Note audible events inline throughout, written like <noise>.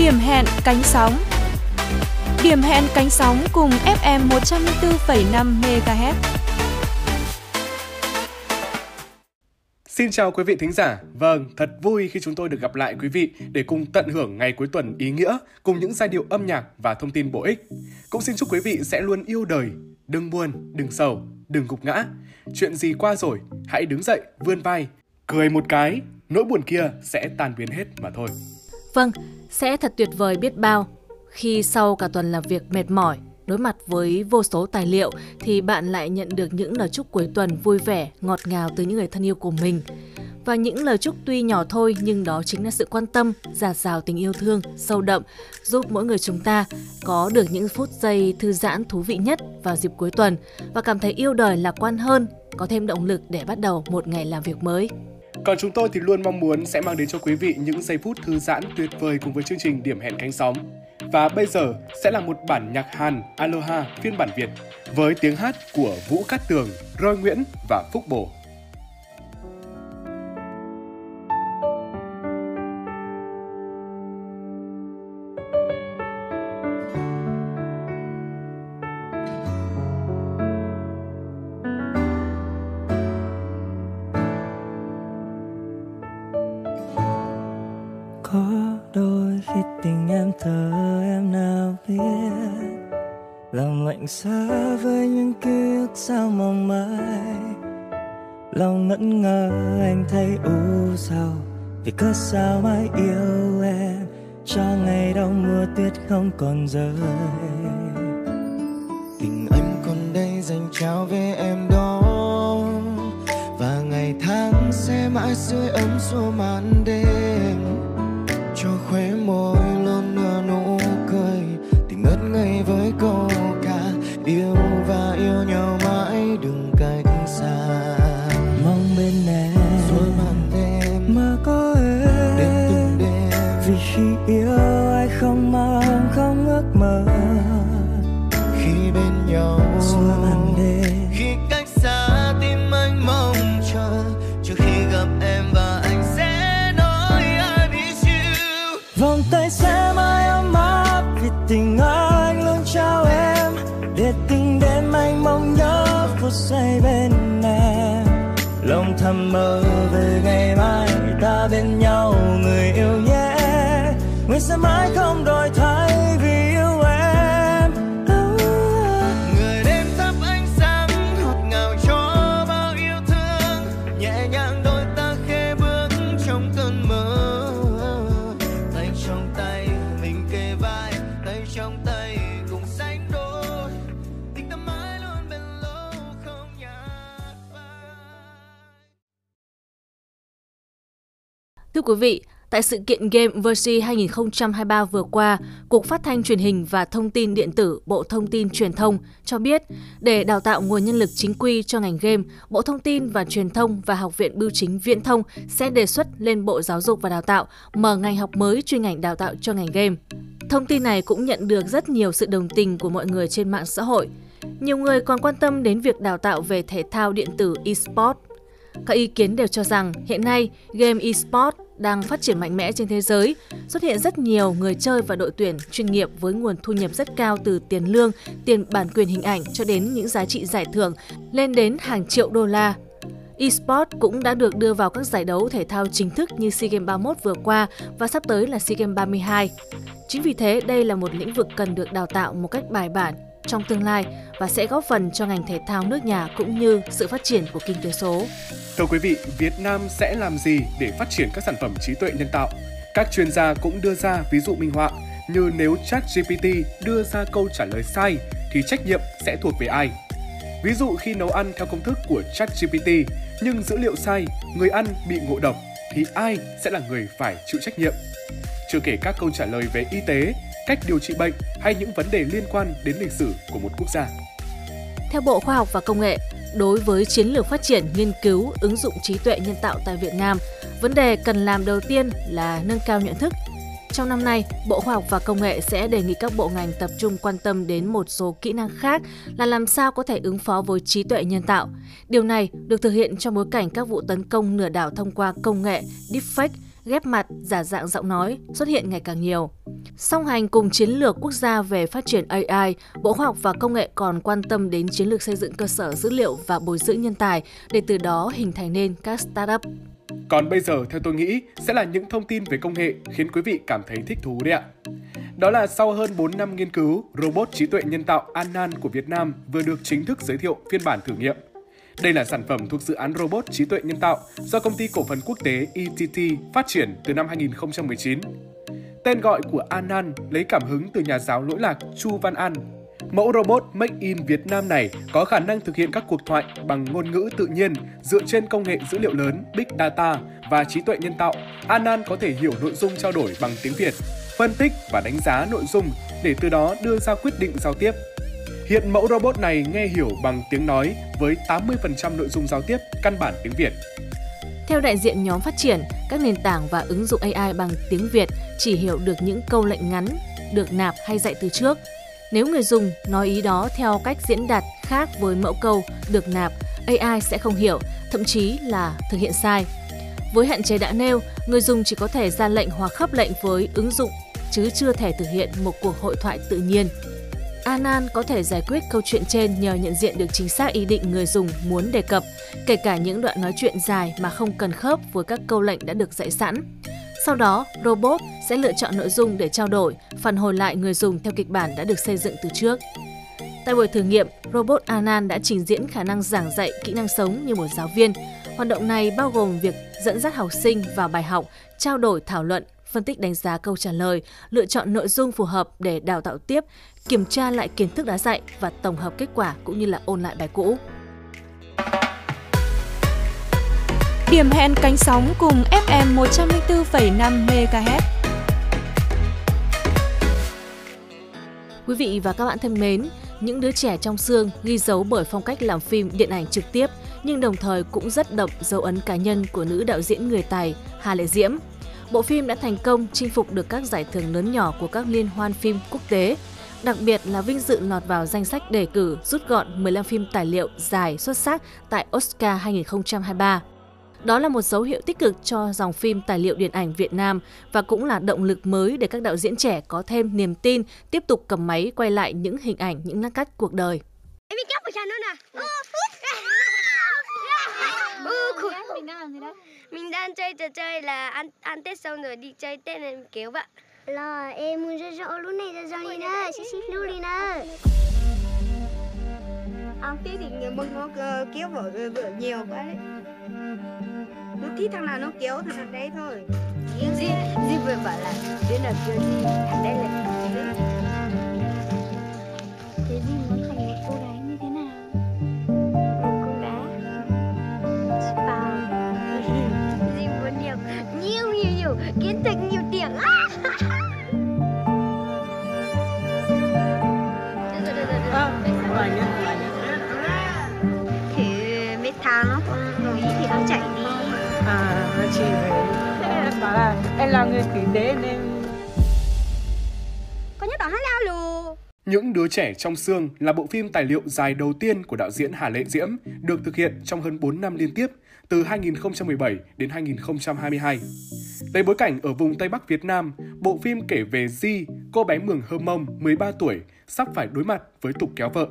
Điểm hẹn cánh sóng Điểm hẹn cánh sóng cùng FM 104,5 MHz. Xin chào quý vị thính giả. Vâng, thật vui khi chúng tôi được gặp lại quý vị để cùng tận hưởng ngày cuối tuần ý nghĩa cùng những giai điệu âm nhạc và thông tin bổ ích. Cũng xin chúc quý vị sẽ luôn yêu đời, đừng buồn, đừng sầu, đừng gục ngã. Chuyện gì qua rồi, hãy đứng dậy, vươn vai, cười một cái, nỗi buồn kia sẽ tan biến hết mà thôi. Vâng, sẽ thật tuyệt vời biết bao khi sau cả tuần làm việc mệt mỏi, đối mặt với vô số tài liệu thì bạn lại nhận được những lời chúc cuối tuần vui vẻ, ngọt ngào từ những người thân yêu của mình. Và những lời chúc tuy nhỏ thôi nhưng đó chính là sự quan tâm, giả rào tình yêu thương, sâu đậm, giúp mỗi người chúng ta có được những phút giây thư giãn thú vị nhất vào dịp cuối tuần và cảm thấy yêu đời lạc quan hơn, có thêm động lực để bắt đầu một ngày làm việc mới. Còn chúng tôi thì luôn mong muốn sẽ mang đến cho quý vị những giây phút thư giãn tuyệt vời cùng với chương trình Điểm hẹn cánh sóng. Và bây giờ sẽ là một bản nhạc Hàn Aloha phiên bản Việt với tiếng hát của Vũ Cát Tường, Roy Nguyễn và Phúc Bổ. Đau mưa tuyết không còn rơi. Tình anh còn đây dành trao về em đó. Và ngày tháng sẽ mãi sưởi ấm xua màn đêm. Thầm mơ về ngày mai ta bên nhau. Thưa quý vị, tại sự kiện Game Versi 2023 vừa qua, Cục Phát thanh Truyền hình và Thông tin Điện tử Bộ Thông tin Truyền thông cho biết, để đào tạo nguồn nhân lực chính quy cho ngành game, Bộ Thông tin và Truyền thông và Học viện Bưu chính Viễn thông sẽ đề xuất lên Bộ Giáo dục và Đào tạo mở ngành học mới chuyên ngành đào tạo cho ngành game. Thông tin này cũng nhận được rất nhiều sự đồng tình của mọi người trên mạng xã hội. Nhiều người còn quan tâm đến việc đào tạo về thể thao điện tử eSports. Các ý kiến đều cho rằng hiện nay game eSports đang phát triển mạnh mẽ trên thế giới, xuất hiện rất nhiều người chơi và đội tuyển chuyên nghiệp với nguồn thu nhập rất cao từ tiền lương, tiền bản quyền hình ảnh cho đến những giá trị giải thưởng lên đến hàng triệu đô la. eSport cũng đã được đưa vào các giải đấu thể thao chính thức như SEA Games 31 vừa qua và sắp tới là SEA Games 32. Chính vì thế, đây là một lĩnh vực cần được đào tạo một cách bài bản trong tương lai và sẽ góp phần cho ngành thể thao nước nhà cũng như sự phát triển của kinh tế số. Thưa quý vị, Việt Nam sẽ làm gì để phát triển các sản phẩm trí tuệ nhân tạo? Các chuyên gia cũng đưa ra ví dụ minh họa như nếu ChatGPT đưa ra câu trả lời sai thì trách nhiệm sẽ thuộc về ai? Ví dụ khi nấu ăn theo công thức của ChatGPT nhưng dữ liệu sai, người ăn bị ngộ độc thì ai sẽ là người phải chịu trách nhiệm? Chưa kể các câu trả lời về y tế, cách điều trị bệnh hay những vấn đề liên quan đến lịch sử của một quốc gia. Theo Bộ Khoa học và Công nghệ, đối với chiến lược phát triển, nghiên cứu, ứng dụng trí tuệ nhân tạo tại Việt Nam, vấn đề cần làm đầu tiên là nâng cao nhận thức. Trong năm nay, Bộ Khoa học và Công nghệ sẽ đề nghị các bộ ngành tập trung quan tâm đến một số kỹ năng khác là làm sao có thể ứng phó với trí tuệ nhân tạo. Điều này được thực hiện trong bối cảnh các vụ tấn công lừa đảo thông qua công nghệ deepfake ghép mặt, giả dạng giọng nói xuất hiện ngày càng nhiều. Song hành cùng chiến lược quốc gia về phát triển AI, Bộ Khoa học và Công nghệ còn quan tâm đến chiến lược xây dựng cơ sở dữ liệu và bồi dưỡng nhân tài để từ đó hình thành nên các startup. Còn bây giờ theo tôi nghĩ sẽ là những thông tin về công nghệ khiến quý vị cảm thấy thích thú đấy ạ. Đó là sau hơn 4 năm nghiên cứu, robot trí tuệ nhân tạo Anan của Việt Nam vừa được chính thức giới thiệu phiên bản thử nghiệm. Đây là sản phẩm thuộc dự án robot trí tuệ nhân tạo do công ty cổ phần quốc tế ETT phát triển từ năm 2019. Tên gọi của Anan lấy cảm hứng từ nhà giáo lỗi lạc Chu Văn An. Mẫu robot Make in Việt Nam này có khả năng thực hiện các cuộc thoại bằng ngôn ngữ tự nhiên dựa trên công nghệ dữ liệu lớn Big Data và trí tuệ nhân tạo. Anan có thể hiểu nội dung trao đổi bằng tiếng Việt, phân tích và đánh giá nội dung để từ đó đưa ra quyết định giao tiếp. Hiện mẫu robot này nghe hiểu bằng tiếng nói với 80% nội dung giao tiếp căn bản tiếng Việt. Theo đại diện nhóm phát triển, các nền tảng và ứng dụng AI bằng tiếng Việt chỉ hiểu được những câu lệnh ngắn được nạp hay dạy từ trước. Nếu người dùng nói ý đó theo cách diễn đạt khác với mẫu câu được nạp, AI sẽ không hiểu, thậm chí là thực hiện sai. Với hạn chế đã nêu, người dùng chỉ có thể ra lệnh hoặc khớp lệnh với ứng dụng chứ chưa thể thực hiện một cuộc hội thoại tự nhiên. Anan có thể giải quyết câu chuyện trên nhờ nhận diện được chính xác ý định người dùng muốn đề cập, kể cả những đoạn nói chuyện dài mà không cần khớp với các câu lệnh đã được dạy sẵn. Sau đó, robot sẽ lựa chọn nội dung để trao đổi, phản hồi lại người dùng theo kịch bản đã được xây dựng từ trước. Tại buổi thử nghiệm, robot Anan đã trình diễn khả năng giảng dạy kỹ năng sống như một giáo viên. Hoạt động này bao gồm việc dẫn dắt học sinh vào bài học, trao đổi thảo luận, phân tích đánh giá câu trả lời, lựa chọn nội dung phù hợp để đào tạo tiếp, kiểm tra lại kiến thức đã dạy và tổng hợp kết quả cũng như là ôn lại bài cũ. Điểm hẹn cánh sóng cùng FM 104,5 MHz. Quý vị và các bạn thân mến, những đứa trẻ trong xương ghi dấu bởi phong cách làm phim điện ảnh trực tiếp nhưng đồng thời cũng rất đậm dấu ấn cá nhân của nữ đạo diễn người Tài Hà Lệ Diễm. Bộ phim đã thành công chinh phục được các giải thưởng lớn nhỏ của các liên hoan phim quốc tế, đặc biệt là vinh dự lọt vào danh sách đề cử rút gọn 15 phim tài liệu dài xuất sắc tại Oscar 2023. Đó là một dấu hiệu tích cực cho dòng phim tài liệu điện ảnh Việt Nam và cũng là động lực mới để các đạo diễn trẻ có thêm niềm tin tiếp tục cầm máy quay lại những hình ảnh, những nát cắt cuộc đời. Mình đang làm gì đấy? Mình đang chơi trò chơi là ăn ăn Tết xong rồi đi chơi Tết nên kéo bạn. Là em muốn ra rõ lúc này ra rõ đi nè, xí xí lúc đi nè. ăn Tết thì người mừng nó ờ, kéo vợ vợ nhiều quá đấy nó thích thằng nào nó kéo thằng đấy thôi Di Di vừa bảo là đứa nào kêu Di thằng đấy là. Thế gì muốn thành một cô gái như thế nào? Một con đá. Wow. Di muốn nhiều nhiều nhiều nhiều kiến thức nhiều tiền á. Chị thế bảo là em là người tử tế nên có nhất bảo hát la lù Những đứa trẻ trong xương là bộ phim tài liệu dài đầu tiên của đạo diễn Hà Lệ Diễm, được thực hiện trong hơn 4 năm liên tiếp, từ 2017 đến 2022. Lấy bối cảnh ở vùng Tây Bắc Việt Nam, bộ phim kể về Di, cô bé Mường Hơ Mông 13 tuổi, sắp phải đối mặt với tục kéo vợ.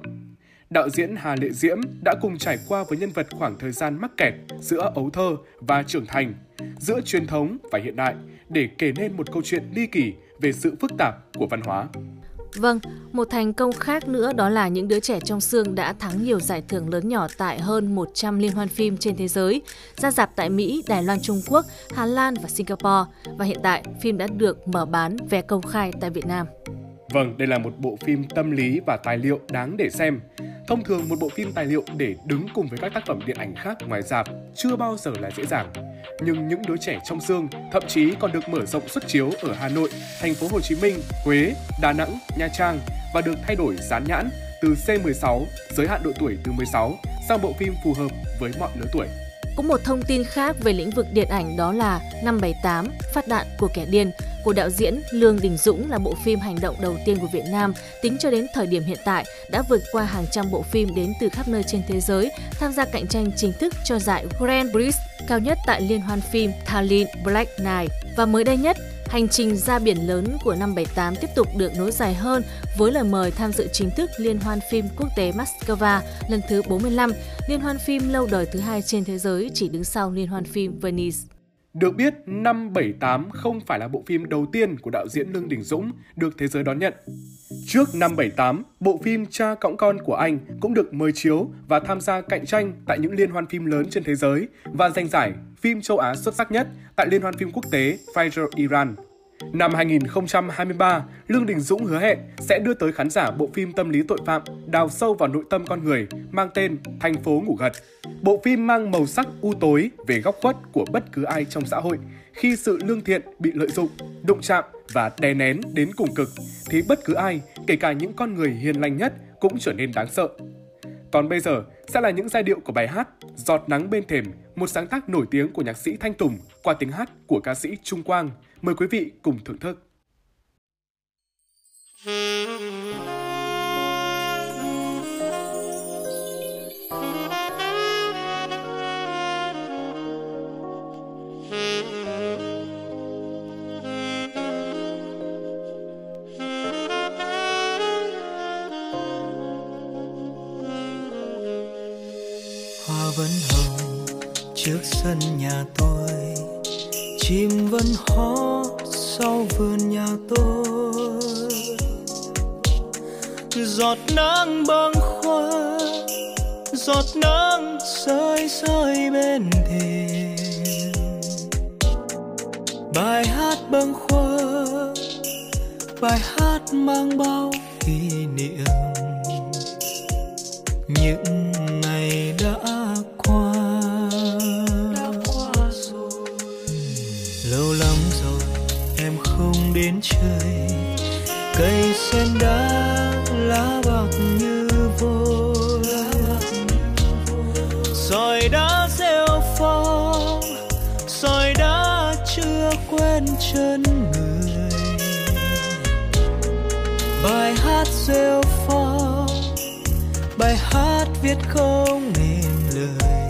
Đạo diễn Hà Lệ Diễm đã cùng trải qua với nhân vật khoảng thời gian mắc kẹt giữa ấu thơ và trưởng thành, giữa truyền thống và hiện đại để kể nên một câu chuyện ly kỳ về sự phức tạp của văn hóa. Vâng, một thành công khác nữa đó là những đứa trẻ trong xương đã thắng nhiều giải thưởng lớn nhỏ tại hơn 100 liên hoan phim trên thế giới, ra dạp tại Mỹ, Đài Loan Trung Quốc, Hà Lan và Singapore và hiện tại phim đã được mở bán vé công khai tại Việt Nam. Vâng, đây là một bộ phim tâm lý và tài liệu đáng để xem. Thông thường một bộ phim tài liệu để đứng cùng với các tác phẩm điện ảnh khác ngoài rạp chưa bao giờ là dễ dàng. Nhưng những đứa trẻ trong xương thậm chí còn được mở rộng xuất chiếu ở Hà Nội, thành phố Hồ Chí Minh, Huế, Đà Nẵng, Nha Trang và được thay đổi dán nhãn từ C16, giới hạn độ tuổi từ 16 sang bộ phim phù hợp với mọi lứa tuổi. Cũng một thông tin khác về lĩnh vực điện ảnh đó là năm 78, Phát đạn của kẻ điên, của đạo diễn Lương Đình Dũng là bộ phim hành động đầu tiên của Việt Nam tính cho đến thời điểm hiện tại đã vượt qua hàng trăm bộ phim đến từ khắp nơi trên thế giới tham gia cạnh tranh chính thức cho giải Grand Prix cao nhất tại Liên hoan phim Tallinn Black Night. Và mới đây nhất, Hành trình ra biển lớn của năm 78 tiếp tục được nối dài hơn với lời mời tham dự chính thức Liên hoan phim quốc tế Moscow lần thứ 45, liên hoan phim lâu đời thứ hai trên thế giới chỉ đứng sau Liên hoan phim Venice. Được biết, năm 78 không phải là bộ phim đầu tiên của đạo diễn Lương Đình Dũng được thế giới đón nhận. Trước năm 78, bộ phim Cha cõng con của anh cũng được mời chiếu và tham gia cạnh tranh tại những liên hoan phim lớn trên thế giới và giành giải phim châu Á xuất sắc nhất tại Liên hoan phim quốc tế Fajr Iran. Năm 2023, Lương Đình Dũng hứa hẹn sẽ đưa tới khán giả bộ phim tâm lý tội phạm đào sâu vào nội tâm con người mang tên Thành phố ngủ gật. Bộ phim mang màu sắc u tối về góc khuất của bất cứ ai trong xã hội khi sự lương thiện bị lợi dụng, đụng chạm và đè nén đến cùng cực thì bất cứ ai, kể cả những con người hiền lành nhất cũng trở nên đáng sợ. Còn bây giờ sẽ là những giai điệu của bài hát Giọt nắng bên thềm, một sáng tác nổi tiếng của nhạc sĩ Thanh Tùng qua tiếng hát của ca sĩ Trung Quang. Mời quý vị cùng thưởng thức. <laughs> sân nhà tôi, chim vẫn hót sau vườn nhà tôi. Giọt nắng băng khoa giọt nắng rơi rơi bên thềm. Bài hát băng khoa bài hát mang bao đến chân người. Bài hát rêu phong, bài hát viết không nên lời.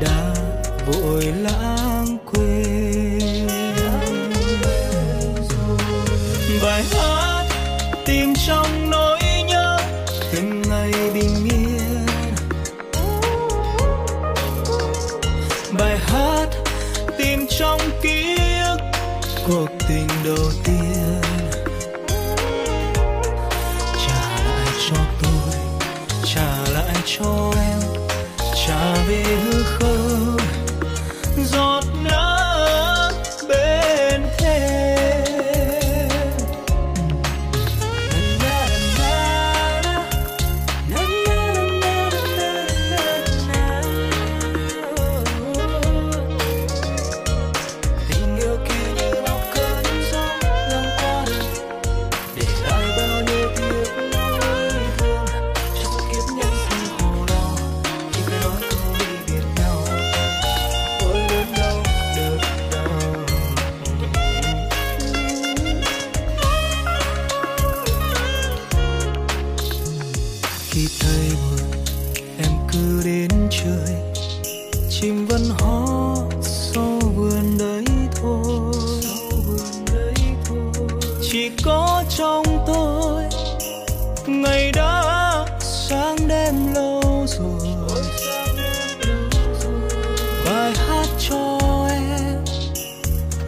Đã vội lãng quên. Bài hát tìm trong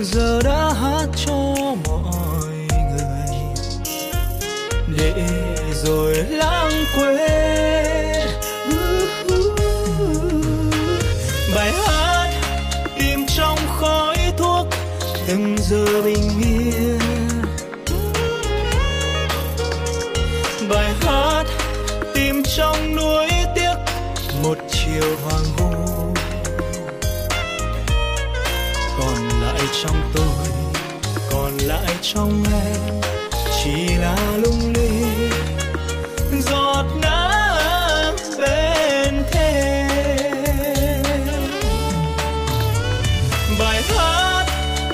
giờ đã hát cho mọi người. Để rồi lãng quên. Bài hát tìm trong khói thuốc. Từng giờ bình yên trong em chỉ là lung linh giọt nắng bên thềm. Bài hát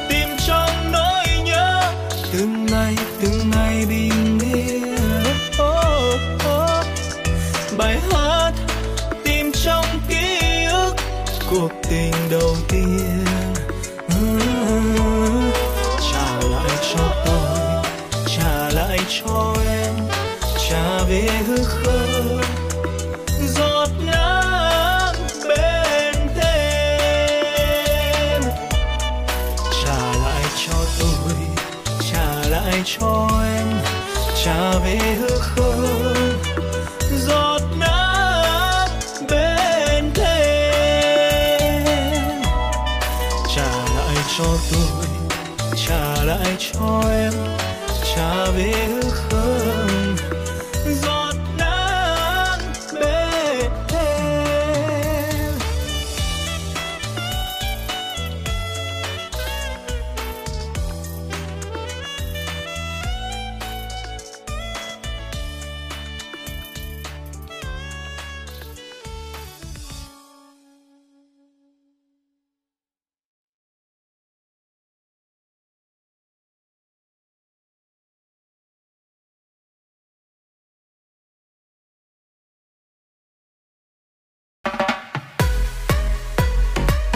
tìm trong nỗi nhớ từng ngày từng ngày bình yên. Oh, oh. bài hát tìm trong ký ức cuộc tình đầu tiên. Cho em. Trả về hư không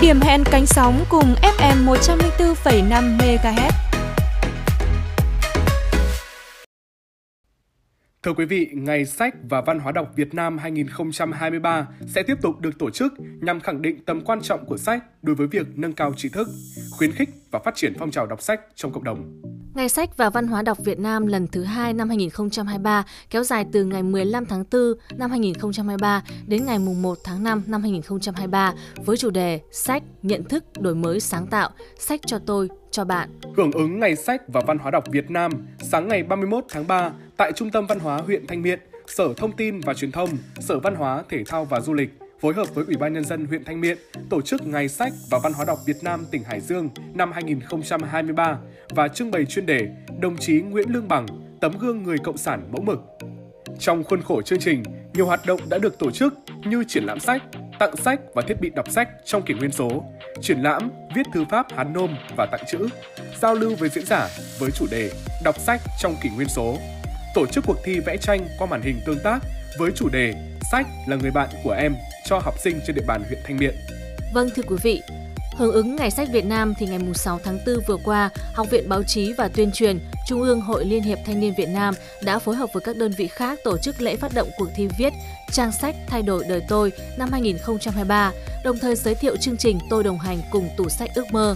Điểm hẹn cánh sóng cùng FM 104,5 MHz. Thưa quý vị, Ngày sách và Văn hóa đọc Việt Nam 2023 sẽ tiếp tục được tổ chức nhằm khẳng định tầm quan trọng của sách đối với việc nâng cao trí thức, khuyến khích và phát triển phong trào đọc sách trong cộng đồng. Ngày sách và văn hóa đọc Việt Nam lần thứ hai năm 2023 kéo dài từ ngày 15 tháng 4 năm 2023 đến ngày 1 tháng 5 năm 2023 với chủ đề Sách, nhận thức, đổi mới sáng tạo, sách cho tôi, cho bạn. Hưởng ứng Ngày sách và Văn hóa đọc Việt Nam, sáng ngày 31 tháng 3 tại Trung tâm Văn hóa huyện Thanh Miện, Sở Thông tin và Truyền thông, Sở Văn hóa, Thể thao và Du lịch phối hợp với Ủy ban Nhân dân huyện Thanh Miện tổ chức Ngày sách và Văn hóa đọc Việt Nam tỉnh Hải Dương năm 2023 và trưng bày chuyên đề Đồng chí Nguyễn Lương Bằng, tấm gương người Cộng sản mẫu mực. Trong khuôn khổ chương trình, nhiều hoạt động đã được tổ chức như triển lãm sách, tặng sách và thiết bị đọc sách trong kỷ nguyên số, triển lãm viết thư pháp Hán Nôm và tặng chữ, giao lưu với diễn giả với chủ đề đọc sách trong kỷ nguyên số, tổ chức cuộc thi vẽ tranh qua màn hình tương tác với chủ đề Sách là người bạn của em cho học sinh trên địa bàn huyện Thanh Miện. Vâng thưa quý vị, Hưởng ứng Ngày sách Việt Nam thì ngày 6 tháng 4 vừa qua, Học viện Báo chí và Tuyên truyền, Trung ương Hội Liên hiệp Thanh niên Việt Nam đã phối hợp với các đơn vị khác tổ chức lễ phát động cuộc thi viết Trang sách thay đổi đời tôi năm 2023, đồng thời giới thiệu chương trình Tôi đồng hành cùng tủ sách ước mơ.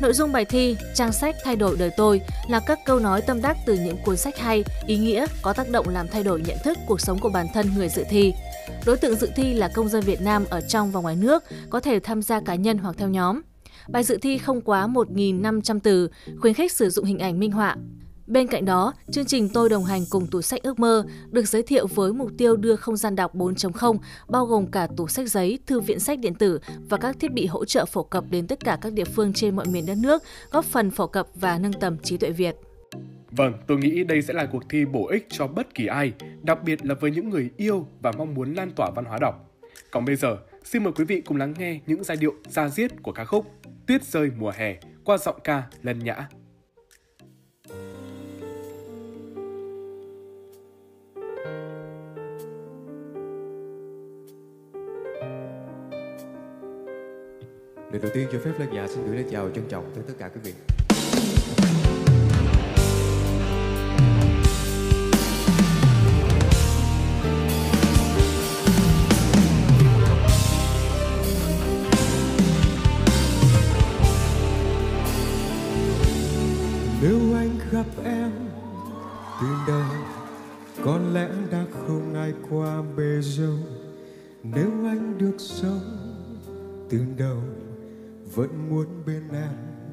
Nội dung bài thi Trang sách thay đổi đời tôi là các câu nói tâm đắc từ những cuốn sách hay, ý nghĩa, có tác động làm thay đổi nhận thức cuộc sống của bản thân người dự thi. Đối tượng dự thi là công dân Việt Nam ở trong và ngoài nước, có thể tham gia cá nhân hoặc theo nhóm. Bài dự thi không quá 1.500 từ, khuyến khích sử dụng hình ảnh minh họa. Bên cạnh đó, chương trình Tôi đồng hành cùng tủ sách ước mơ được giới thiệu với mục tiêu đưa không gian đọc 4.0 bao gồm cả tủ sách giấy, thư viện sách điện tử và các thiết bị hỗ trợ phổ cập đến tất cả các địa phương trên mọi miền đất nước, góp phần phổ cập và nâng tầm trí tuệ Việt. Vâng, tôi nghĩ đây sẽ là cuộc thi bổ ích cho bất kỳ ai, đặc biệt là với những người yêu và mong muốn lan tỏa văn hóa đọc. Còn bây giờ, xin mời quý vị cùng lắng nghe những giai điệu ra diết của ca khúc Tuyết rơi mùa hè qua giọng ca Lân Nhã. Lời đầu tiên cho phép Lân Nhã xin gửi lời chào trân trọng tới tất cả quý vị.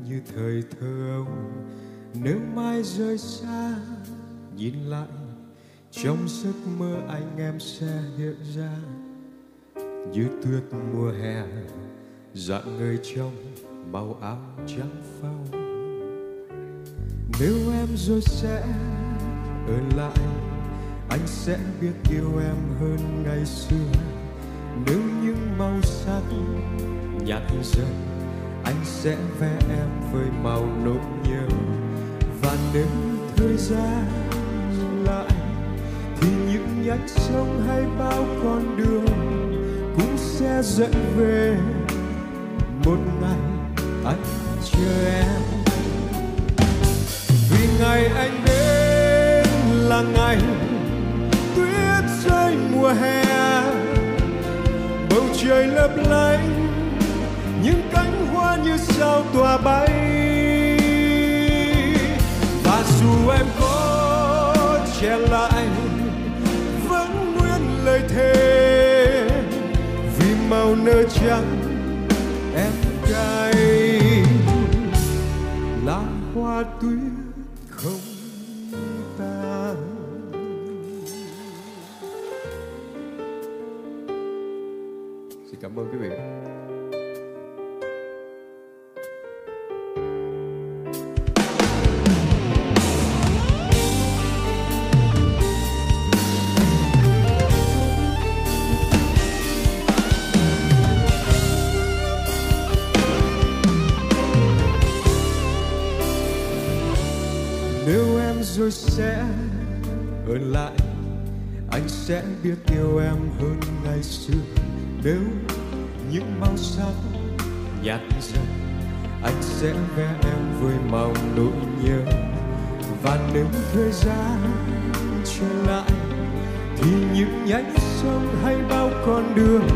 Như thời thơ ấu Nếu mai rời xa, nhìn lại, Trong giấc mơ anh em sẽ hiện ra. Như tuyết mùa hè, dạng người trong màu áo trắng phao nếu em rồi sẽ ở lại, anh sẽ biết yêu em hơn ngày xưa. Nếu những màu sắc nhạt dần anh sẽ vẽ em với màu nỗi nhớ và nếu thời gian lại, thì những nhánh sông hay bao con đường cũng sẽ dẫn về. Một ngày anh chờ em. Vì ngày anh đến là ngày tuyết rơi mùa hè. Bầu trời lấp lánh sao tòa bay? Và dù em có che lại, vẫn nguyên lời thề. Vì màu nơ trắng em cay, là hoa tuyết không tan. Xin cảm ơn quý vị. Sẽ hơn lại. Anh sẽ biết yêu em hơn ngày xưa. Nếu những màu sắc nhạt dần, anh sẽ vẽ em với màu nỗi nhớ. Và nếu thời gian trở lại, thì những nhánh sông hay bao con đường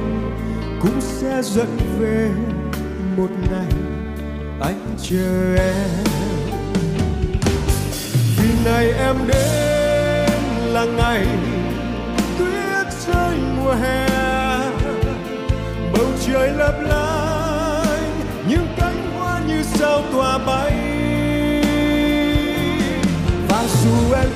cũng sẽ dẫn về một ngày anh chờ em ngày em đến là ngày tuyết rơi mùa hè. Bầu trời lấp lánh, những cánh hoa như sao tỏa bay. Và dù em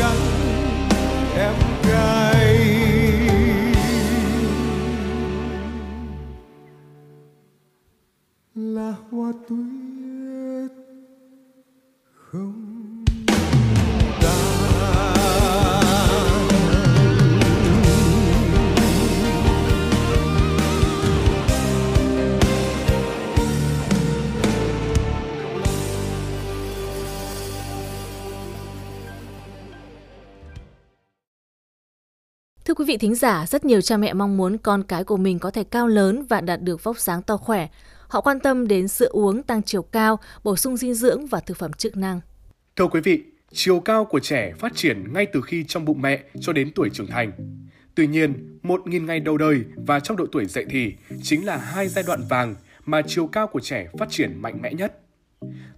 màu Thưa quý vị thính giả, rất nhiều cha mẹ mong muốn con cái của mình có thể cao lớn và đạt được vóc dáng to khỏe. Họ quan tâm đến sữa uống tăng chiều cao, bổ sung dinh dưỡng và thực phẩm chức năng. Thưa quý vị, chiều cao của trẻ phát triển ngay từ khi trong bụng mẹ cho đến tuổi trưởng thành. Tuy nhiên, 1.000 ngày đầu đời và trong độ tuổi dậy thì chính là hai giai đoạn vàng mà chiều cao của trẻ phát triển mạnh mẽ nhất.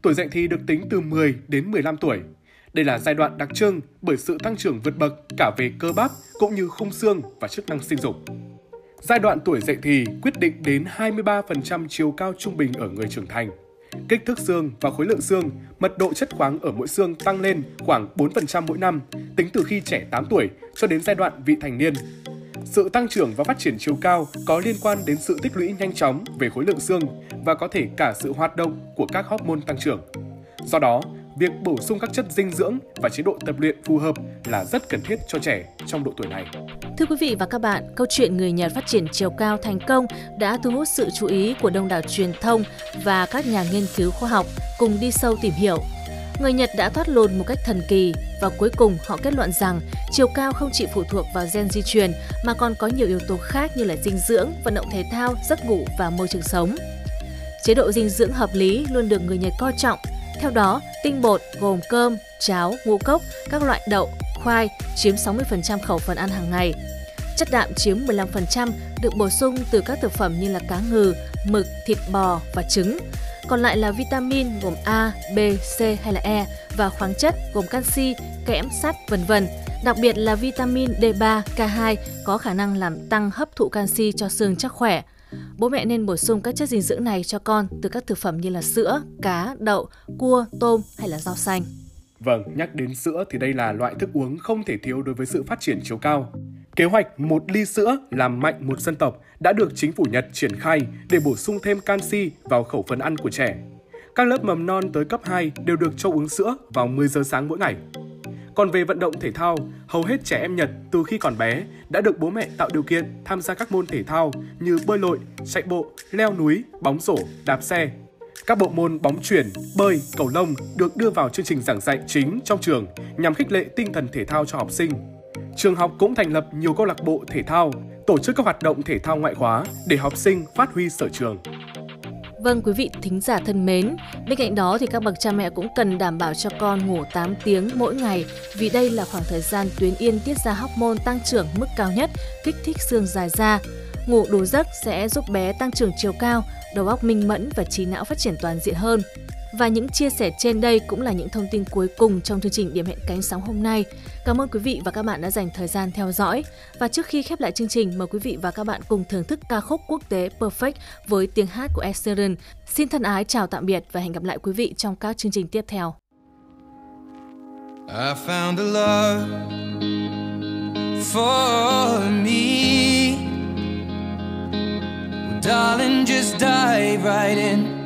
Tuổi dậy thì được tính từ 10 đến 15 tuổi. Đây là giai đoạn đặc trưng bởi sự tăng trưởng vượt bậc cả về cơ bắp cũng như khung xương và chức năng sinh dục. Giai đoạn tuổi dậy thì quyết định đến 23% chiều cao trung bình ở người trưởng thành. Kích thước xương và khối lượng xương, mật độ chất khoáng ở mỗi xương tăng lên khoảng 4% mỗi năm, tính từ khi trẻ 8 tuổi cho đến giai đoạn vị thành niên. Sự tăng trưởng và phát triển chiều cao có liên quan đến sự tích lũy nhanh chóng về khối lượng xương và có thể cả sự hoạt động của các hormone tăng trưởng. Do đó, việc bổ sung các chất dinh dưỡng và chế độ tập luyện phù hợp là rất cần thiết cho trẻ trong độ tuổi này. Thưa quý vị và các bạn, câu chuyện người Nhật phát triển chiều cao thành công đã thu hút sự chú ý của đông đảo truyền thông và các nhà nghiên cứu khoa học cùng đi sâu tìm hiểu. Người Nhật đã thoát lồn một cách thần kỳ và cuối cùng họ kết luận rằng chiều cao không chỉ phụ thuộc vào gen di truyền mà còn có nhiều yếu tố khác như là dinh dưỡng, vận động thể thao, giấc ngủ và môi trường sống. Chế độ dinh dưỡng hợp lý luôn được người Nhật coi trọng. Theo đó, tinh bột gồm cơm, cháo, ngũ cốc, các loại đậu, khoai chiếm 60% khẩu phần ăn hàng ngày. Chất đạm chiếm 15% được bổ sung từ các thực phẩm như là cá ngừ, mực, thịt bò và trứng. Còn lại là vitamin gồm A, B, C hay là E và khoáng chất gồm canxi, kẽm, sắt, vân vân. Đặc biệt là vitamin D3, K2 có khả năng làm tăng hấp thụ canxi cho xương chắc khỏe. Bố mẹ nên bổ sung các chất dinh dưỡng này cho con từ các thực phẩm như là sữa, cá, đậu, cua, tôm hay là rau xanh. Vâng, nhắc đến sữa thì đây là loại thức uống không thể thiếu đối với sự phát triển chiều cao. Kế hoạch một ly sữa làm mạnh một dân tộc đã được chính phủ Nhật triển khai để bổ sung thêm canxi vào khẩu phần ăn của trẻ. Các lớp mầm non tới cấp 2 đều được cho uống sữa vào 10 giờ sáng mỗi ngày. Còn về vận động thể thao, hầu hết trẻ em Nhật từ khi còn bé đã được bố mẹ tạo điều kiện tham gia các môn thể thao như bơi lội, chạy bộ, leo núi, bóng rổ, đạp xe. Các bộ môn bóng chuyển, bơi, cầu lông được đưa vào chương trình giảng dạy chính trong trường nhằm khích lệ tinh thần thể thao cho học sinh. Trường học cũng thành lập nhiều câu lạc bộ thể thao, tổ chức các hoạt động thể thao ngoại khóa để học sinh phát huy sở trường. Vâng quý vị thính giả thân mến, bên cạnh đó thì các bậc cha mẹ cũng cần đảm bảo cho con ngủ 8 tiếng mỗi ngày vì đây là khoảng thời gian tuyến yên tiết ra hormone tăng trưởng mức cao nhất, kích thích xương dài da. Ngủ đủ giấc sẽ giúp bé tăng trưởng chiều cao, đầu óc minh mẫn và trí não phát triển toàn diện hơn. Và những chia sẻ trên đây cũng là những thông tin cuối cùng trong chương trình Điểm hẹn cánh sóng hôm nay. Cảm ơn quý vị và các bạn đã dành thời gian theo dõi. Và trước khi khép lại chương trình, mời quý vị và các bạn cùng thưởng thức ca khúc quốc tế Perfect với tiếng hát của Ed Sheeran. Xin thân ái chào tạm biệt và hẹn gặp lại quý vị trong các chương trình tiếp theo. I found a love for me. Well, darling, just dive right in.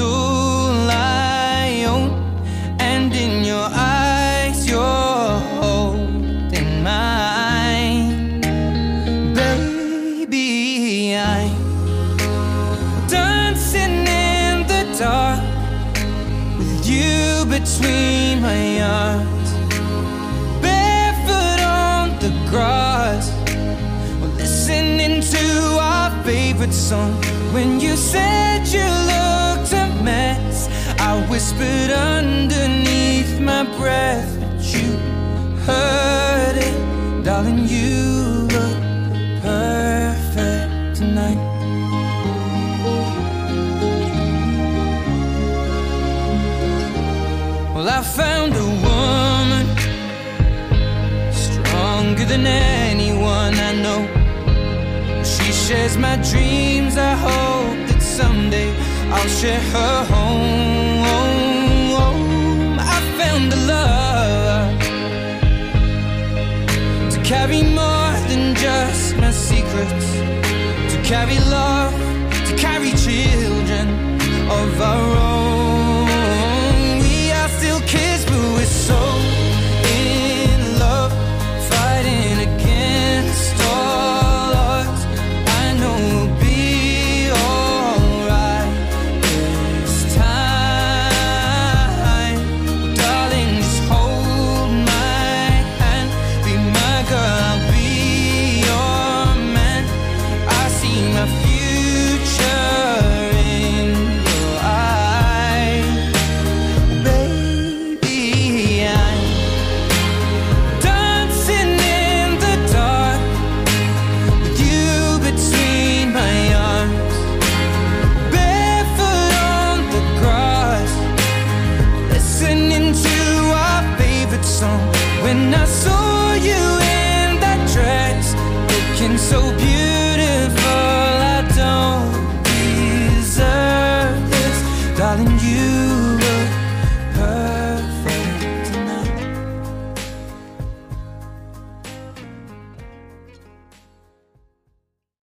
all I own, and in your eyes, you're holding mine. Baby, I'm dancing in the dark with you between my arms. Barefoot on the grass listening to our favorite song When you said you looked a mess I whispered underneath my breath But you heard it Darling, you look perfect tonight Well, I found a woman stronger than anyone I know. She shares my dreams. I hope that someday I'll share her home. I found a love to carry more than just my secrets, to carry love, to carry children of our own.